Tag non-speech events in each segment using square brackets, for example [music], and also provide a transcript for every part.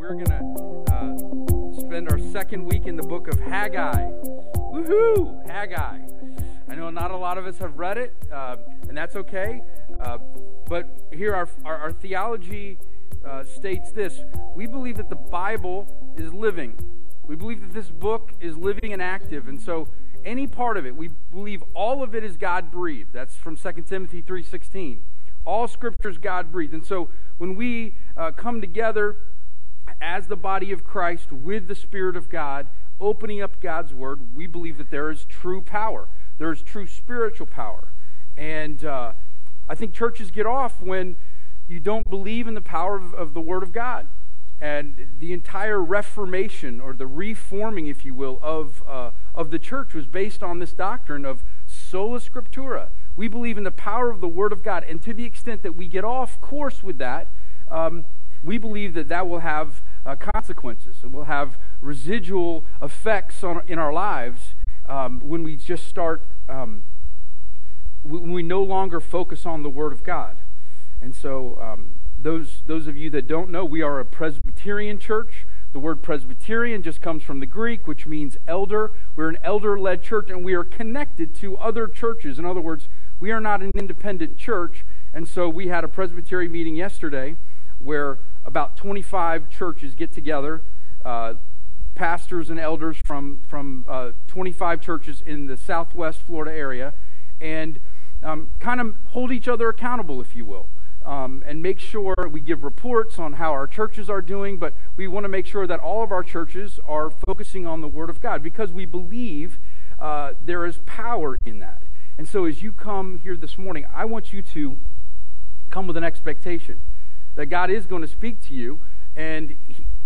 we're going to uh, spend our second week in the book of Haggai. Woohoo! Haggai. I know not a lot of us have read it, uh, and that's okay. Uh, but here, our, our, our theology uh, states this We believe that the Bible is living. We believe that this book is living and active. And so, any part of it, we believe all of it is God breathed. That's from 2 Timothy 3.16. All scriptures God breathed. And so, when we uh, come together as the body of Christ with the Spirit of God, opening up God's Word, we believe that there is true power. There is true spiritual power. And uh, I think churches get off when you don't believe in the power of, of the Word of God. And the entire reformation, or the reforming, if you will, of, uh, of the church was based on this doctrine of sola scriptura. We believe in the power of the Word of God. And to the extent that we get off course with that, um, we believe that that will have uh, consequences. It will have residual effects on, in our lives um, when we just start, um, when we no longer focus on the Word of God. And so, um, those, those of you that don't know, we are a Presbyterian church. The word Presbyterian just comes from the Greek, which means elder. We're an elder led church, and we are connected to other churches. In other words, we are not an independent church. And so we had a Presbyterian meeting yesterday where about 25 churches get together, uh, pastors and elders from, from uh, 25 churches in the southwest Florida area, and um, kind of hold each other accountable, if you will. Um, and make sure we give reports on how our churches are doing, but we want to make sure that all of our churches are focusing on the Word of God because we believe uh, there is power in that. And so as you come here this morning, I want you to come with an expectation that God is going to speak to you, and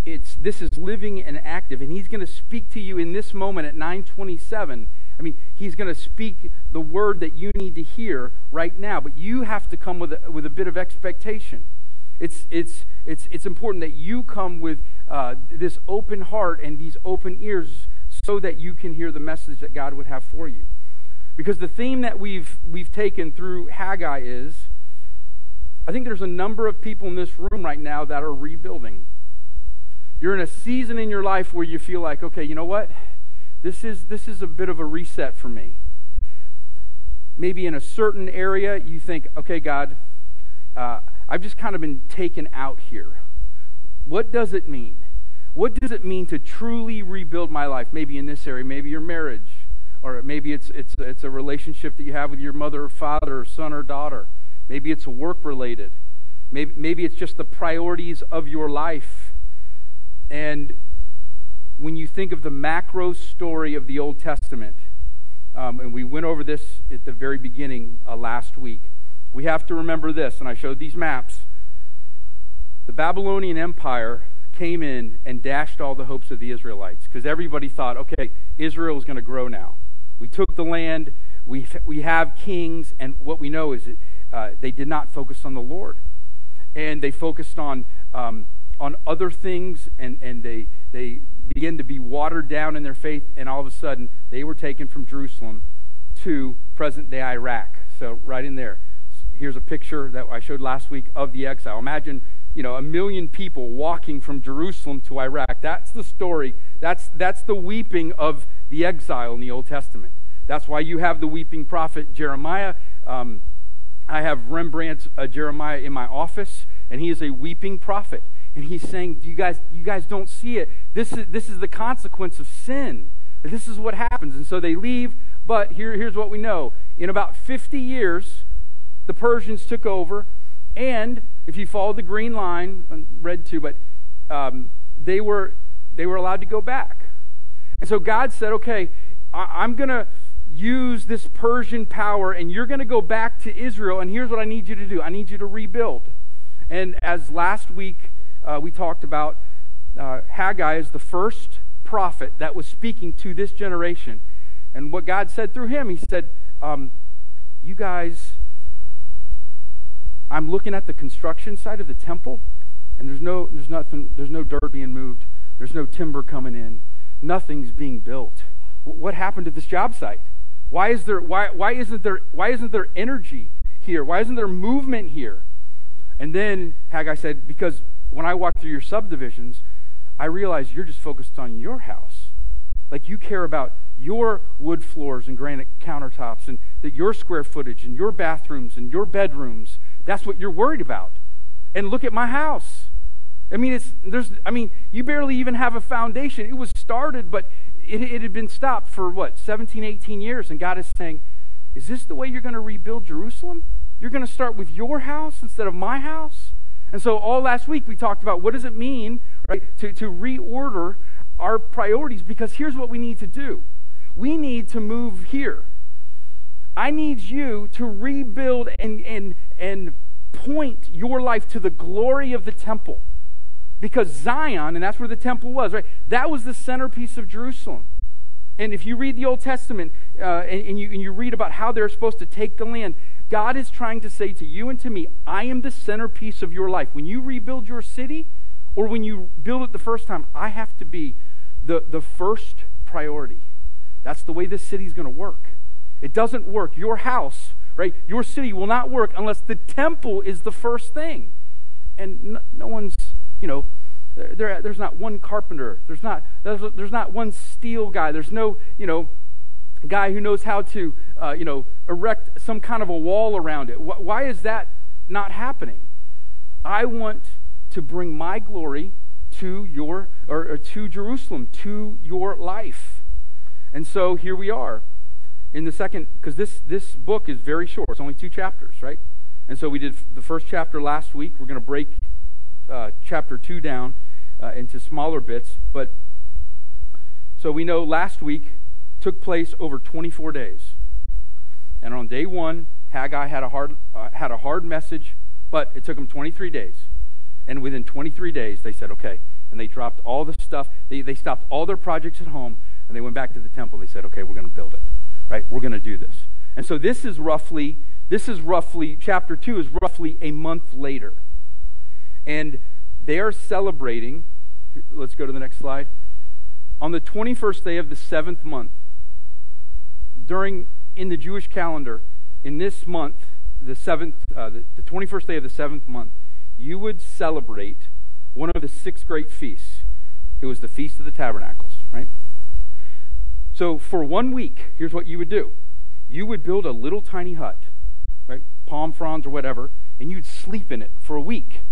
it's this is living and active, and He's going to speak to you in this moment at 927. I mean, He's going to speak the word that you need to hear right now, but you have to come with a, with a bit of expectation. It's, it's, it's, it's important that you come with uh, this open heart and these open ears so that you can hear the message that God would have for you. Because the theme that we've, we've taken through Haggai is I think there's a number of people in this room right now that are rebuilding. You're in a season in your life where you feel like, okay, you know what? This is, this is a bit of a reset for me. Maybe in a certain area, you think, okay, God, uh, I've just kind of been taken out here. What does it mean? What does it mean to truly rebuild my life? Maybe in this area, maybe your marriage, or maybe it's, it's, it's a relationship that you have with your mother or father, or son or daughter. Maybe it's work related. Maybe, maybe it's just the priorities of your life. And when you think of the macro story of the Old Testament, um, and we went over this at the very beginning uh, last week, we have to remember this, and I showed these maps. The Babylonian Empire came in and dashed all the hopes of the Israelites because everybody thought, okay, Israel is going to grow now. We took the land, we, we have kings, and what we know is uh, they did not focus on the Lord. And they focused on, um, on other things, and, and they, they began to be watered down in their faith, and all of a sudden, they were taken from Jerusalem to present day Iraq. So, right in there. Here's a picture that I showed last week of the exile. Imagine, you know, a million people walking from Jerusalem to Iraq. That's the story. That's, that's the weeping of the exile in the Old Testament. That's why you have the weeping prophet Jeremiah. Um, I have Rembrandt's uh, Jeremiah in my office, and he is a weeping prophet. And he's saying, you guys, you guys don't see it. This is, this is the consequence of sin. This is what happens. And so they leave, but here, here's what we know. In about 50 years, the Persians took over, and if you follow the green line, red too, but um, they, were, they were allowed to go back. And so God said, okay, I, I'm going to use this Persian power, and you're going to go back to Israel, and here's what I need you to do I need you to rebuild. And as last week uh, we talked about, uh, Haggai is the first prophet that was speaking to this generation. And what God said through him, he said, um, You guys, I'm looking at the construction side of the temple, and there's no, there's nothing, there's no dirt being moved, there's no timber coming in, nothing's being built. What happened to this job site? Why, is there, why, why, isn't there, why isn't there energy here? Why isn't there movement here? And then Haggai said, Because when I walk through your subdivisions, I realize you're just focused on your house. Like you care about your wood floors and granite countertops and that your square footage and your bathrooms and your bedrooms. That's what you're worried about. And look at my house. I mean, it's there's. I mean, you barely even have a foundation. It was started, but it, it had been stopped for what 17, 18 years, and God is saying, "Is this the way you're going to rebuild Jerusalem? You're going to start with your house instead of my house?" And so, all last week we talked about what does it mean, right, to to reorder our priorities because here's what we need to do. We need to move here. I need you to rebuild and and and point your life to the glory of the temple. Because Zion, and that's where the temple was, right? That was the centerpiece of Jerusalem. And if you read the Old Testament uh, and, and, you, and you read about how they're supposed to take the land, God is trying to say to you and to me, I am the centerpiece of your life. When you rebuild your city, or when you build it the first time, I have to be the, the first priority. That's the way this city is going to work. It doesn't work. Your house, right? Your city will not work unless the temple is the first thing. And no, no one's, you know, there, there's not one carpenter. There's not, there's, there's not one steel guy. There's no, you know, guy who knows how to, uh, you know, erect some kind of a wall around it. Why is that not happening? I want to bring my glory to your or, or to Jerusalem, to your life. And so here we are in the second because this this book is very short. It's only two chapters, right? And so we did the first chapter last week. We're going to break uh, chapter two down uh, into smaller bits, but so we know last week took place over 24 days, and on day one, Haggai had a hard uh, had a hard message, but it took him 23 days. And within 23 days, they said, okay. And they dropped all the stuff. They, they stopped all their projects at home, and they went back to the temple. They said, okay, we're going to build it. Right? We're going to do this. And so this is roughly, this is roughly, chapter 2 is roughly a month later. And they are celebrating, let's go to the next slide. On the 21st day of the seventh month, during, in the Jewish calendar, in this month, the seventh, uh, the, the 21st day of the seventh month, you would celebrate one of the six great feasts. It was the Feast of the Tabernacles, right? So for one week, here's what you would do you would build a little tiny hut, right? Palm fronds or whatever, and you'd sleep in it for a week.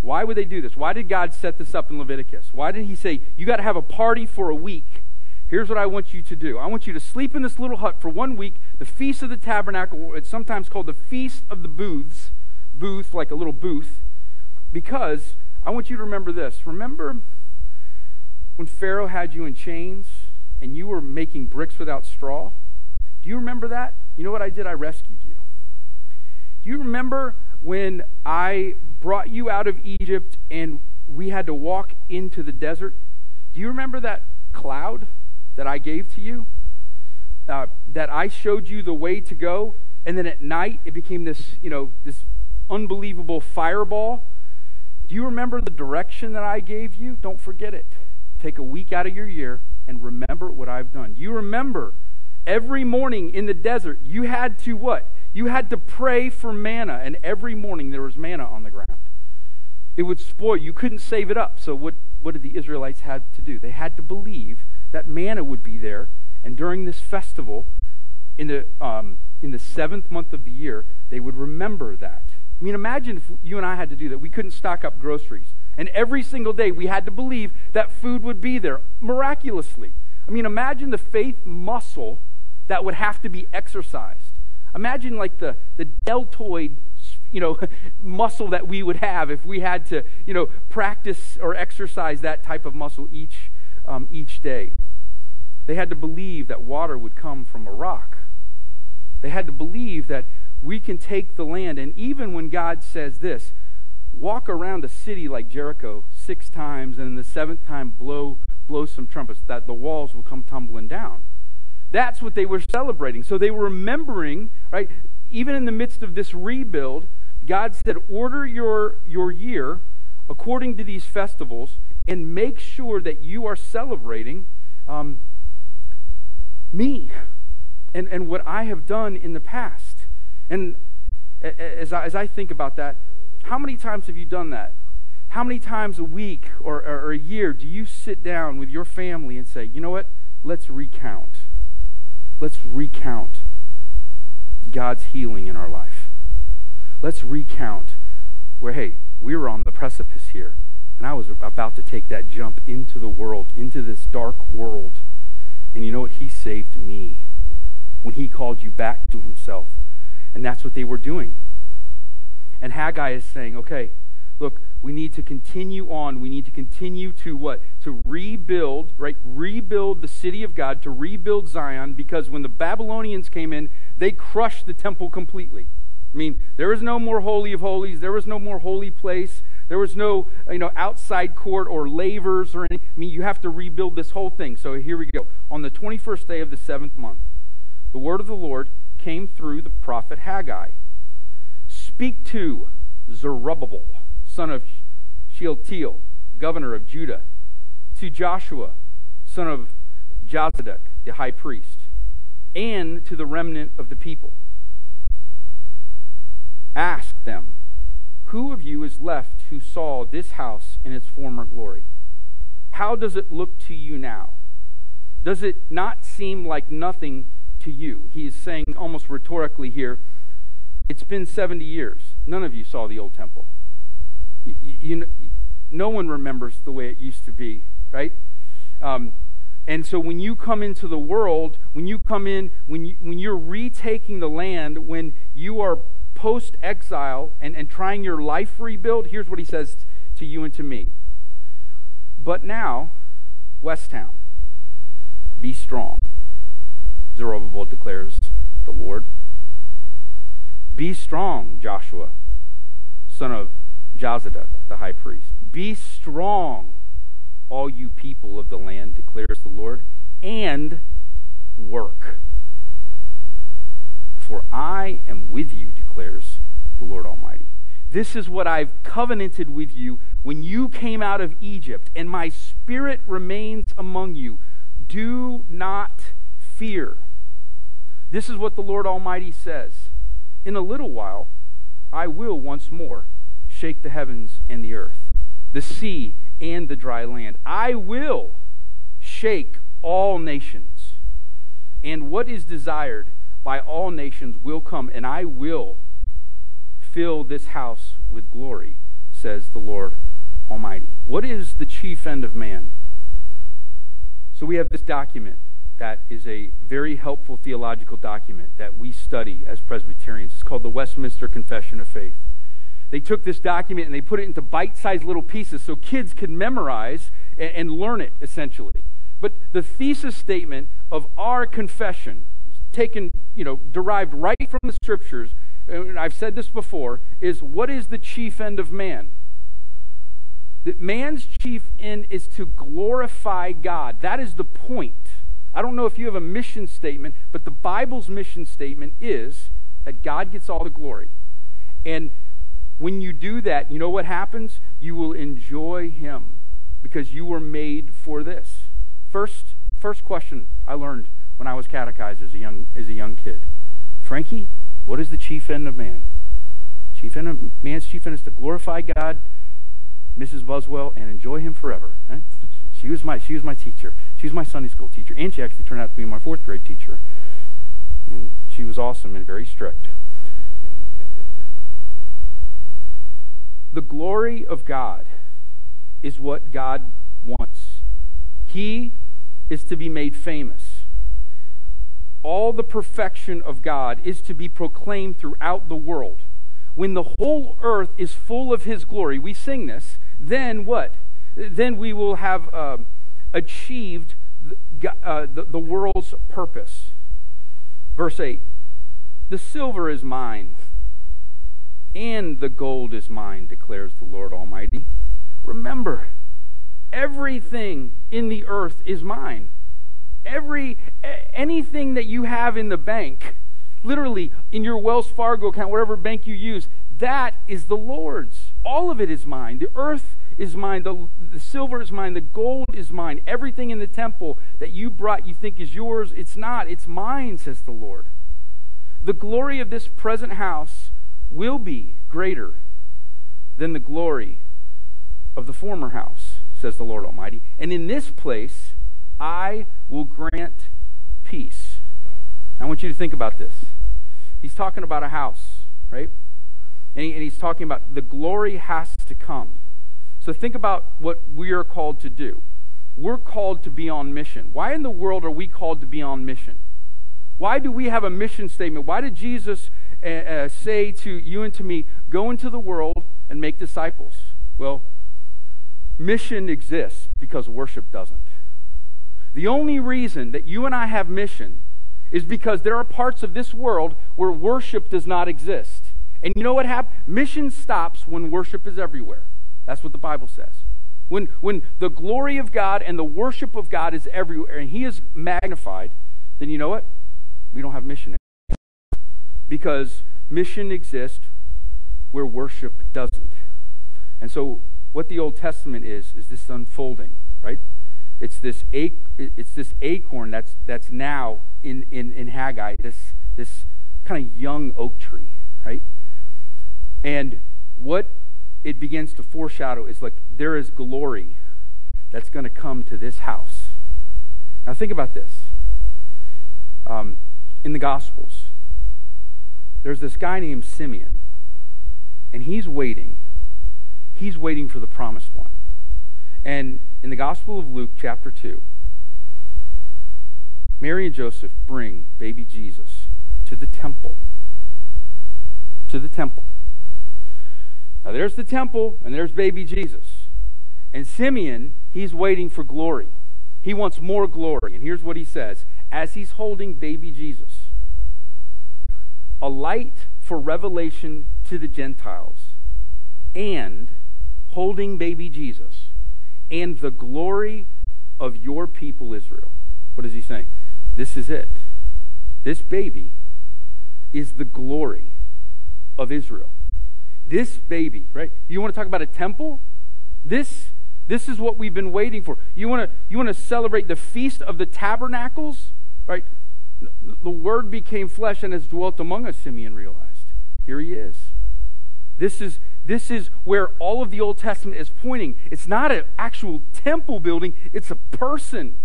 Why would they do this? Why did God set this up in Leviticus? Why did He say, you got to have a party for a week? Here's what I want you to do I want you to sleep in this little hut for one week, the Feast of the Tabernacle. It's sometimes called the Feast of the Booths booth, like a little booth, because I want you to remember this. Remember when Pharaoh had you in chains and you were making bricks without straw? Do you remember that? You know what I did? I rescued you. Do you remember when I brought you out of Egypt and we had to walk into the desert? Do you remember that cloud that I gave to you? Uh, that I showed you the way to go, and then at night it became this, you know, this unbelievable fireball. Do you remember the direction that I gave you? Don't forget it. Take a week out of your year and remember what I've done. Do you remember every morning in the desert you had to what? You had to pray for manna, and every morning there was manna on the ground. It would spoil. You couldn't save it up. So what, what did the Israelites have to do? They had to believe that manna would be there, and during this festival, in the um, in the seventh month of the year, they would remember that. I mean, imagine if you and I had to do that. We couldn't stock up groceries. And every single day we had to believe that food would be there miraculously. I mean, imagine the faith muscle that would have to be exercised. Imagine like the, the deltoid you know [laughs] muscle that we would have if we had to you know practice or exercise that type of muscle each um, each day they had to believe that water would come from a rock they had to believe that we can take the land. And even when God says this, walk around a city like Jericho six times, and in the seventh time, blow, blow some trumpets, that the walls will come tumbling down. That's what they were celebrating. So they were remembering, right? Even in the midst of this rebuild, God said, Order your, your year according to these festivals and make sure that you are celebrating um, me and, and what I have done in the past. And as I, as I think about that, how many times have you done that? How many times a week or, or, a year do you sit down with your family and say, you know what? Let's recount. Let's recount God's healing in our life. Let's recount where, hey, we were on the precipice here, and I was about to take that jump into the world, into this dark world. And you know what? He saved me when he called you back to himself. And that's what they were doing. And Haggai is saying, okay, look, we need to continue on. We need to continue to what? To rebuild, right? Rebuild the city of God, to rebuild Zion, because when the Babylonians came in, they crushed the temple completely. I mean, there was no more holy of holies. There was no more holy place. There was no, you know, outside court or lavers or anything. I mean, you have to rebuild this whole thing. So here we go. On the 21st day of the seventh month, the word of the Lord came through the prophet Haggai. Speak to Zerubbabel, son of Shealtiel, governor of Judah, to Joshua, son of Jozadak, the high priest, and to the remnant of the people. Ask them, Who of you is left who saw this house in its former glory? How does it look to you now? Does it not seem like nothing to you? He is saying almost rhetorically here, It's been 70 years. None of you saw the old temple. You, you, no one remembers the way it used to be, right? Um, and so when you come into the world, when you come in, when, you, when you're retaking the land, when you are post exile and, and trying your life rebuild, here's what he says to you and to me. But now, Westtown, be strong, Zerubbabel declares the Lord. Be strong, Joshua, son of Jozadak, the high priest. Be strong, all you people of the land, declares the Lord, and work. For I am with you, declares the Lord Almighty. This is what I've covenanted with you when you came out of Egypt, and my spirit remains among you. Do not fear. This is what the Lord Almighty says. In a little while, I will once more shake the heavens and the earth, the sea and the dry land. I will shake all nations. And what is desired by all nations will come, and I will fill this house with glory, says the Lord Almighty. What is the chief end of man? So we have this document that is a very helpful theological document that we study as Presbyterians. It's called the Westminster Confession of Faith they took this document and they put it into bite sized little pieces so kids could memorize and, and, learn it, essentially. But the thesis statement of our confession, taken, you know, derived right from the scriptures, and I've said this before, is what is the chief end of man? That man's chief end is to glorify God. That is the point. I don't know if you have a mission statement, but the Bible's mission statement is that God gets all the glory. And when you do that, you know what happens? You will enjoy Him because you were made for this. First, first question I learned when I was catechized as a young, as a young kid Frankie, what is the chief end of man? Chief end of man's chief end is to glorify God, Mrs. Buswell, and enjoy Him forever. Right? [laughs] She was my she was my teacher. She was my Sunday school teacher, and she actually turned out to be my fourth grade teacher. And she was awesome and very strict. The glory of God is what God wants. He is to be made famous. All the perfection of God is to be proclaimed throughout the world. When the whole earth is full of His glory, we sing this, then what? Then we will have uh, achieved the, uh, the, the world's purpose. Verse 8 The silver is mine and the gold is mine, declares the Lord Almighty. Remember, everything in the earth is mine. Every anything that you have in the bank, literally in your Wells Fargo account, whatever bank you use, that is the Lord's. All of it is mine. The earth is mine. The, the silver is mine. The gold is mine. Everything in the temple that you brought, you think is yours, it's not. It's mine, says the Lord. The glory of this present house will be greater than the glory of the former house, says the Lord Almighty, and in this place I will grant peace. I want you to think about this. He's talking about a house, right? And, he, and he's talking about the glory has to come. So think about what we are called to do. We're called to be on mission. Why in the world are we called to be on mission? Why do we have a mission statement? Why did Jesus uh, say to you and to me, go into the world and make disciples? Well, mission exists because worship doesn't. The only reason that you and I have mission is because there are parts of this world where worship does not exist. And you know what happens? Mission stops when worship is everywhere. That's what the Bible says. When, when the glory of God and the worship of God is everywhere and He is magnified, then you know what? We don't have mission anymore. Because mission exists where worship doesn't. And so, what the Old Testament is, is this unfolding, right? It's this, it's this acorn that's, that's now in, in, in Haggai, this, this kind of young oak tree, right? And what it begins to foreshadow is like there is glory that's going to come to this house. Now, think about this. Um, in the Gospels, there's this guy named Simeon, and he's waiting. He's waiting for the promised one. And in the Gospel of Luke, chapter 2, Mary and Joseph bring baby Jesus to the temple. To the temple. Now there's the temple, and there's baby Jesus. And Simeon, he's waiting for glory. He wants more glory. And here's what he says as he's holding baby Jesus a light for revelation to the Gentiles, and holding baby Jesus, and the glory of your people Israel. What is he saying? This is it. This baby is the glory of Israel. This baby, right? You want to talk about a temple? This this is what we've been waiting for. You want to you want to celebrate the feast of the tabernacles, right? The word became flesh and has dwelt among us, Simeon realized. Here he is. This is this is where all of the Old Testament is pointing. It's not an actual temple building, it's a person.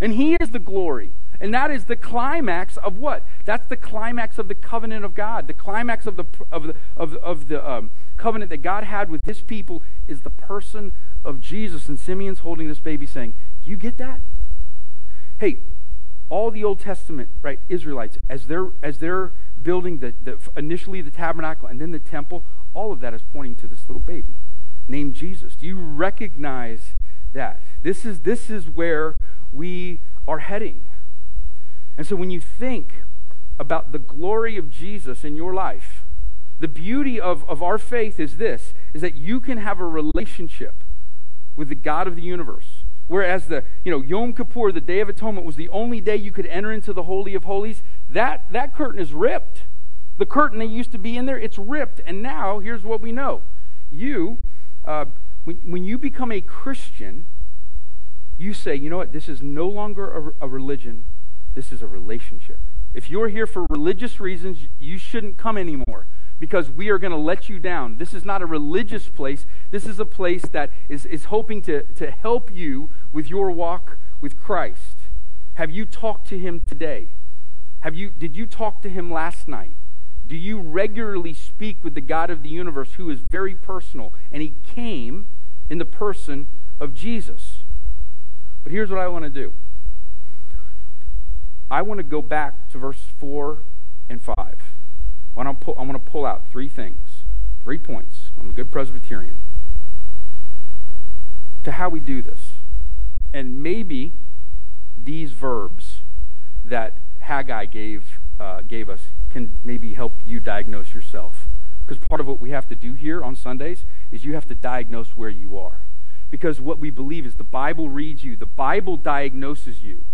And he is the glory. And that is the climax of what? That's the climax of the covenant of God. The climax of the, of the, of, of the um, covenant that God had with his people is the person of Jesus. And Simeon's holding this baby saying, Do you get that? Hey, all the Old Testament, right, Israelites, as they're, as they're building the, the, initially the tabernacle and then the temple, all of that is pointing to this little baby named Jesus. Do you recognize that? This is, this is where we are heading. And so when you think about the glory of Jesus in your life, the beauty of, of our faith is this is that you can have a relationship with the God of the universe. Whereas the, you know, Yom Kippur, the Day of Atonement, was the only day you could enter into the Holy of Holies, that, that curtain is ripped. The curtain that used to be in there, it's ripped. And now, here's what we know. You, uh, when, when you become a Christian, you say, you know what, this is no longer a, a religion, this is a relationship. If you're here for religious reasons, you shouldn't come anymore because we are going to let you down. This is not a religious place. This is a place that is, is hoping to, to help you with your walk with Christ. Have you talked to him today? Have you, did you talk to him last night? Do you regularly speak with the God of the universe who is very personal? And he came in the person of Jesus. But here's what I want to do I want to go back to verse 4 and 5. I want to pull, I want to pull out three things, three points. I'm a good Presbyterian. To how we do this. And maybe these verbs that Haggai gave, uh, gave us can maybe help you diagnose yourself. Because part of what we have to do here on Sundays is you have to diagnose where you are. Because what we believe is the Bible reads you, the Bible diagnoses you.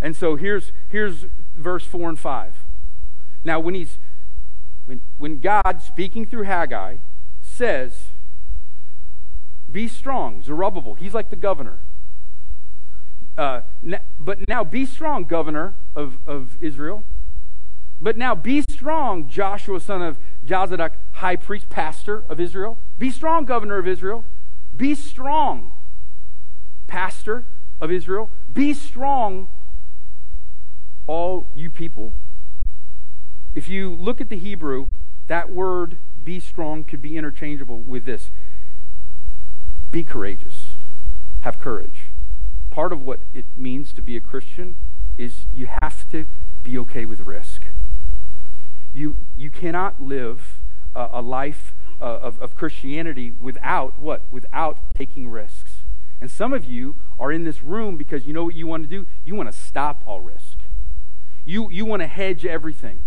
And so here's, here's verse 4 and 5. Now, when, he's, when, when God, speaking through Haggai, says, Be strong, Zerubbabel, he's like the governor. Uh, but now be strong, governor of, of Israel. But now be strong, Joshua, son of Jozadak, high priest, pastor of Israel. Be strong, governor of Israel. Be strong, pastor of Israel. Be strong, all you people. If you look at the Hebrew, that word be strong could be interchangeable with this be courageous, have courage. Part of what it means to be a Christian is you have to be okay with risk. You, you cannot live a, a life uh, of, of Christianity without what? Without taking risks. And some of you are in this room because you know what you want to do? You want to stop all risk. You, you want to hedge everything.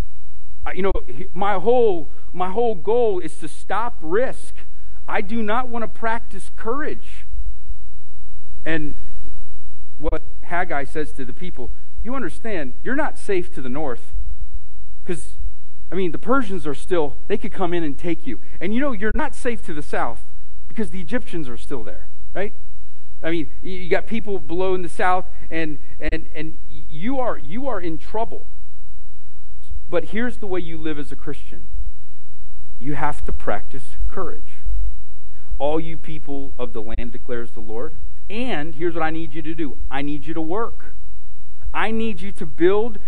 You know, my whole, my whole goal is to stop risk. I do not want to practice courage. And what Haggai says to the people, you understand, you're not safe to the north. Because, I mean, the Persians are still, they could come in and take you. And you know, you're not safe to the south because the Egyptians are still there, right? I mean, you got people below in the south, and, and, and you, are, you are in trouble. But here's the way you live as a Christian you have to practice courage. All you people of the land declares the Lord. And here's what I need you to do I need you to work. I need you to build.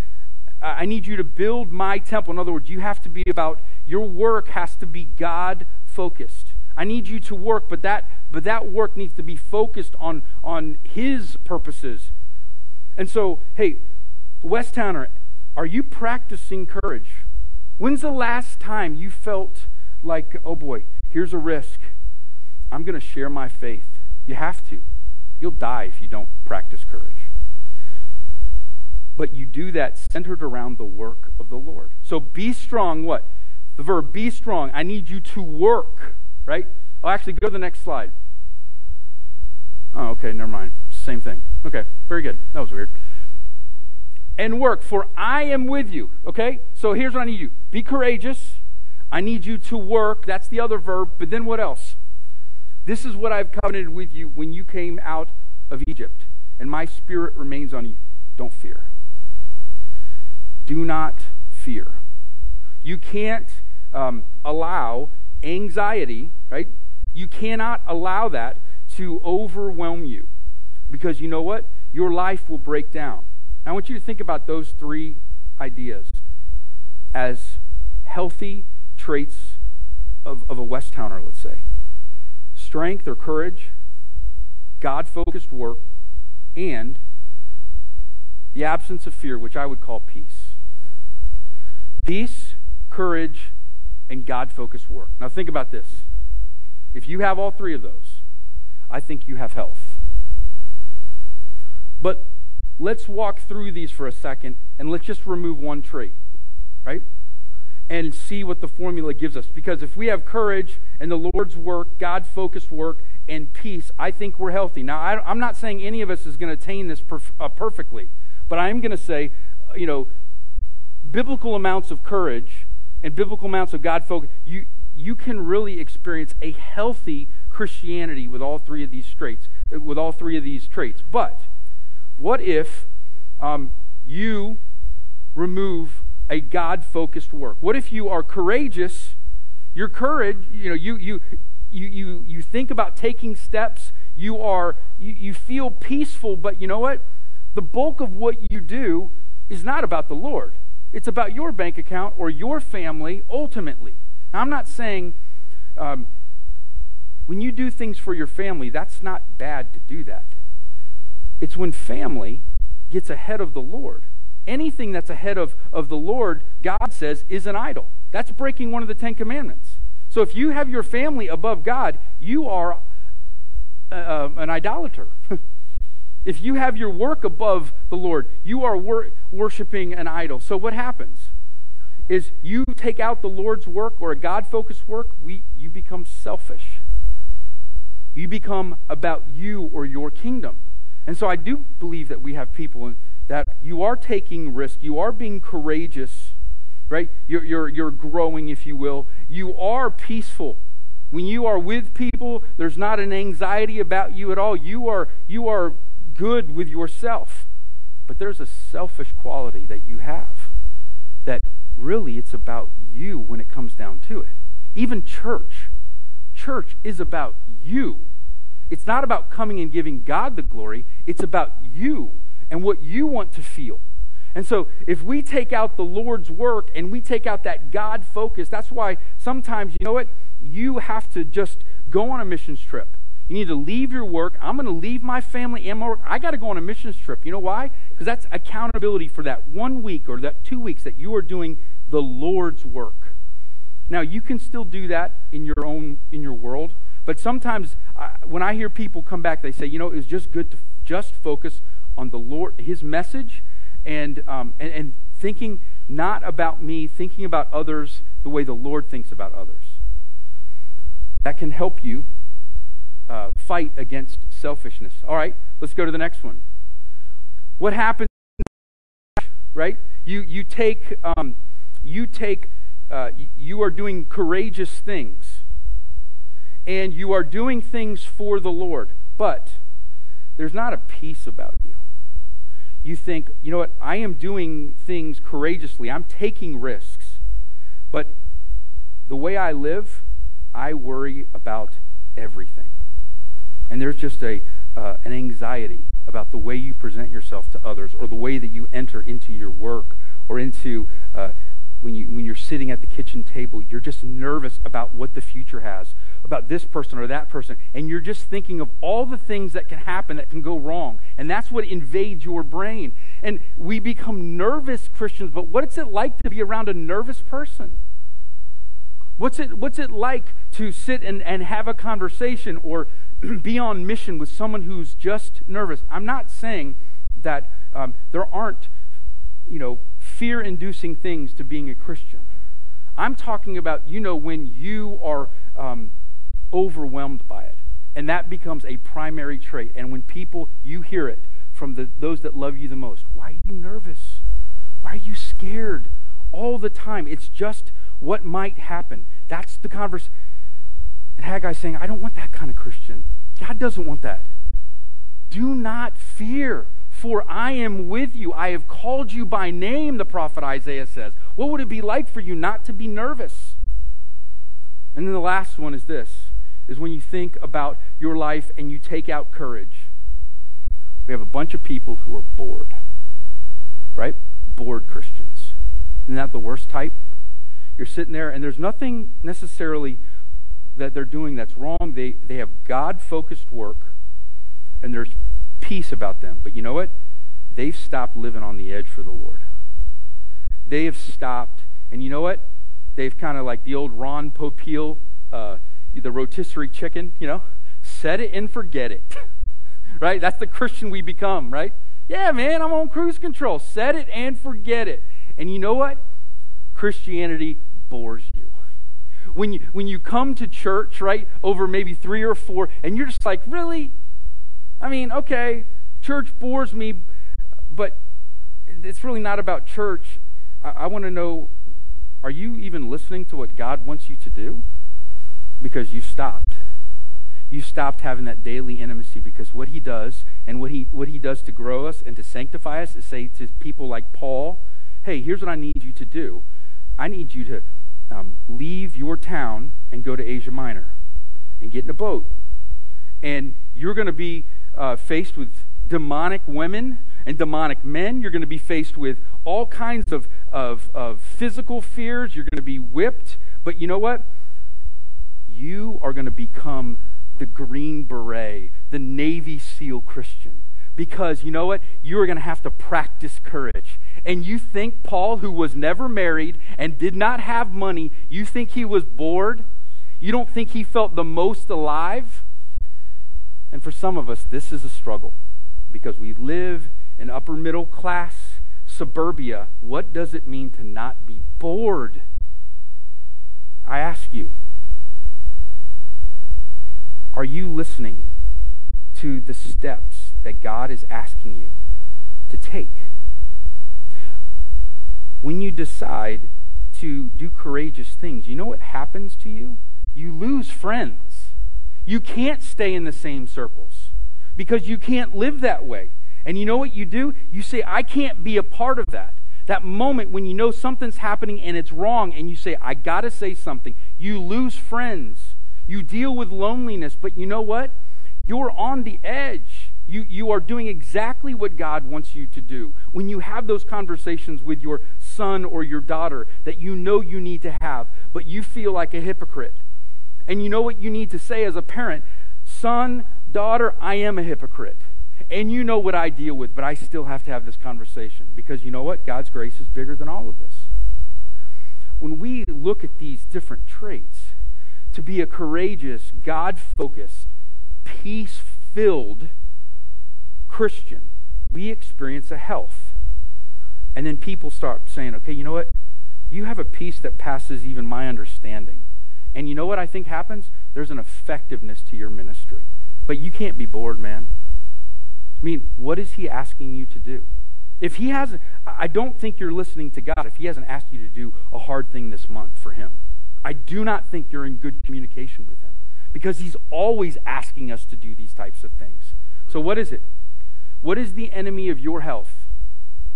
I need you to build my temple. In other words, you have to be about your work has to be God focused. I need you to work, but that but that work needs to be focused on on His purposes. And so, hey, West Towner, are you practicing courage? When's the last time you felt like, oh boy, here's a risk? I'm going to share my faith. You have to. You'll die if you don't practice courage. But you do that centered around the work of the Lord. So be strong, what? The verb be strong. I need you to work, right? Oh, actually, go to the next slide. Oh, okay, never mind. Same thing. Okay, very good. That was weird. And work, for I am with you. Okay? So here's what I need you be courageous. I need you to work. That's the other verb. But then what else? This is what I've covenanted with you when you came out of Egypt, and my spirit remains on you. Don't fear. Do not fear. You can't um, allow anxiety, right? You cannot allow that to overwhelm you because you know what? Your life will break down. I want you to think about those three ideas as healthy traits of, of a West Towner, let's say strength or courage, God focused work, and the absence of fear, which I would call peace. Peace, courage, and God focused work. Now, think about this. If you have all three of those, I think you have health. But let's walk through these for a second and let's just remove one trait, right? and see what the formula gives us. Because if we have courage and the Lord's work, God focused work, and peace, I think we're healthy. Now, I, am not saying any of us is going to attain this perf- uh, perfectly, but I am going to say, you know, biblical amounts of courage and biblical amounts of God focus, you, you can really experience a healthy Christianity with all three of these traits, with all three of these traits. But what if um, you remove a God focused work? What if you are courageous? Your courage, you know, you, you, you, you, you think about taking steps, you, are, you, you feel peaceful, but you know what? The bulk of what you do is not about the Lord. It's about your bank account or your family ultimately. Now, I'm not saying um, when you do things for your family, that's not bad to do that. It's when family gets ahead of the Lord anything that's ahead of, of the Lord, God says, is an idol. That's breaking one of the Ten Commandments. So if you have your family above God, you are uh, uh an idolater. [laughs] if you have your work above the Lord, you are wor- worshiping an idol. So what happens? Is you take out the Lord's work or a God focused work, we, you become selfish. You become about you or your kingdom. And so I do believe that we have people that you are taking risk, you are being courageous, right? You're, you're, you're growing, if you will. You are peaceful. When you are with people, there's not an anxiety about you at all. You are, you are good with yourself. But there's a selfish quality that you have that really it's about you when it comes down to it. Even church. Church is about you. It's not about coming and giving God the glory, it's about you and what you want to feel. And so, if we take out the Lord's work and we take out that God focus, that's why sometimes, you know what? You have to just go on a missions trip. You need to leave your work. I'm going to leave my family and my work. I got to go on a missions trip. You know why? Because that's accountability for that one week or that two weeks that you are doing the Lord's work. Now, you can still do that in your own in your world, but sometimes uh, when I hear people come back, they say, you know, it's just good to just focus on the Lord, His message, and, um, and, and thinking not about me, thinking about others the way the Lord thinks about others. That can help you uh, fight against selfishness. All right, let's go to the next one. What happens? Right? You you take um, you take uh, you are doing courageous things, and you are doing things for the Lord, but there's not a peace about you. You think, you know what, I am doing things courageously, I'm taking risks, but the way I live, I worry about everything. And there's just a, uh, an anxiety about the way you present yourself to others or the way that you enter into your work or into uh, when, you, when you're sitting at the kitchen table, you're just nervous about what the future has, about this person or that person, and you're just thinking of all the things that can happen that can go wrong. And that's what invades your brain. And we become nervous Christians, but what's it like to be around a nervous person? What's it, what's it like to sit and, and have a conversation or [clears throat] be on mission with someone who's just nervous? I'm not saying that um, there aren't, you know, fear inducing things to being a Christian. I'm talking about, you know, when you are um, overwhelmed by it. And that becomes a primary trait. And when people, you hear it from the, those that love you the most. Why are you nervous? Why are you scared all the time? It's just what might happen. That's the conversation. And Haggai's saying, I don't want that kind of Christian. God doesn't want that. Do not fear. For I am with you. I have called you by name, the prophet Isaiah says. What would it be like for you not to be nervous? And then the last one is this is when you think about your life and you take out courage. We have a bunch of people who are bored. Right? Bored Christians. Isn't that the worst type? You're sitting there and there's nothing necessarily that they're doing that's wrong. They they have God focused work and there's peace about them. But you know what? They've stopped living on the edge for the Lord. They have stopped, and you know what? They've kind of like the old Ron Popeil, uh, the rotisserie chicken, you know, set it and forget it. [laughs] right? That's the Christian we become, right? Yeah, man, I'm on cruise control. Set it and forget it. And you know what? Christianity bores you. When you when you come to church, right, over maybe three or four, and you're just like, really? I mean, okay, church bores me, but it's really not about church. I, I want to know are you even listening to what God wants you to do? Because you stopped. You stopped having that daily intimacy because what he does and what he what he does to grow us and to sanctify us is say to people like Paul, hey, here's what I need you to do. I need you to um, leave your town and go to Asia Minor and get in a boat. And you're going to be uh, faced with demonic women and demonic men. You're going to be faced with all kinds of, of, of physical fears. You're going to be whipped. But you know what? You are going to become the Green Beret, the Navy SEAL Christian. Because you know what? You are going to have to practice courage. And you think Paul, who was never married and did not have money, you think he was bored? You don't think he felt the most alive? And for some of us, this is a struggle because we live in upper middle class suburbia. What does it mean to not be bored? I ask you, are you listening to the steps that God is asking you to take? When you decide to do courageous things, you know what happens to you? You lose friends. You can't stay in the same circles because you can't live that way. And you know what you do? You say, I can't be a part of that. That moment when you know something's happening and it's wrong, and you say, I got to say something. You lose friends. You deal with loneliness, but you know what? You're on the edge. You, you are doing exactly what God wants you to do. When you have those conversations with your son or your daughter that you know you need to have, but you feel like a hypocrite. And you know what you need to say as a parent Son, daughter, I am a hypocrite. And you know what I deal with, but I still have to have this conversation because you know what? God's grace is bigger than all of this. When we look at these different traits, to be a courageous, God focused, peace filled Christian, we experience a health. And then people start saying, okay, you know what? You have a peace that passes even my understanding. And you know what I think happens? There's an effectiveness to your ministry. But you can't be bored, man. I mean, what is he asking you to do? If he hasn't, I don't think you're listening to God if he hasn't asked you to do a hard thing this month for him. I do not think you're in good communication with him because he's always asking us to do these types of things. So, what is it? What is the enemy of your health?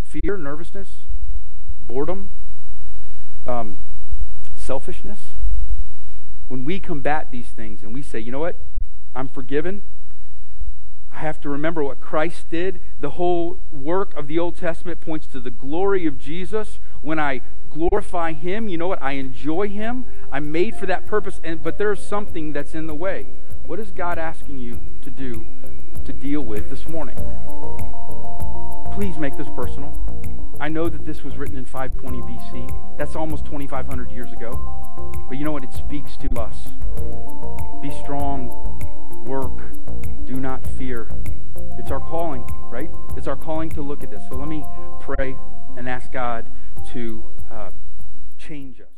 Fear, nervousness, boredom, um, selfishness? When we combat these things and we say, you know what? I'm forgiven. I have to remember what Christ did. The whole work of the Old Testament points to the glory of Jesus. When I glorify Him, you know what? I enjoy Him. I'm made for that purpose, and, but there's something that's in the way. What is God asking you to do to deal with this morning? Please make this personal. I know that this was written in 520 BC. That's almost 2,500 years ago. But you know what? It speaks to us. Be strong, work, do not fear. It's our calling, right? It's our calling to look at this. So let me pray and ask God to uh, change us.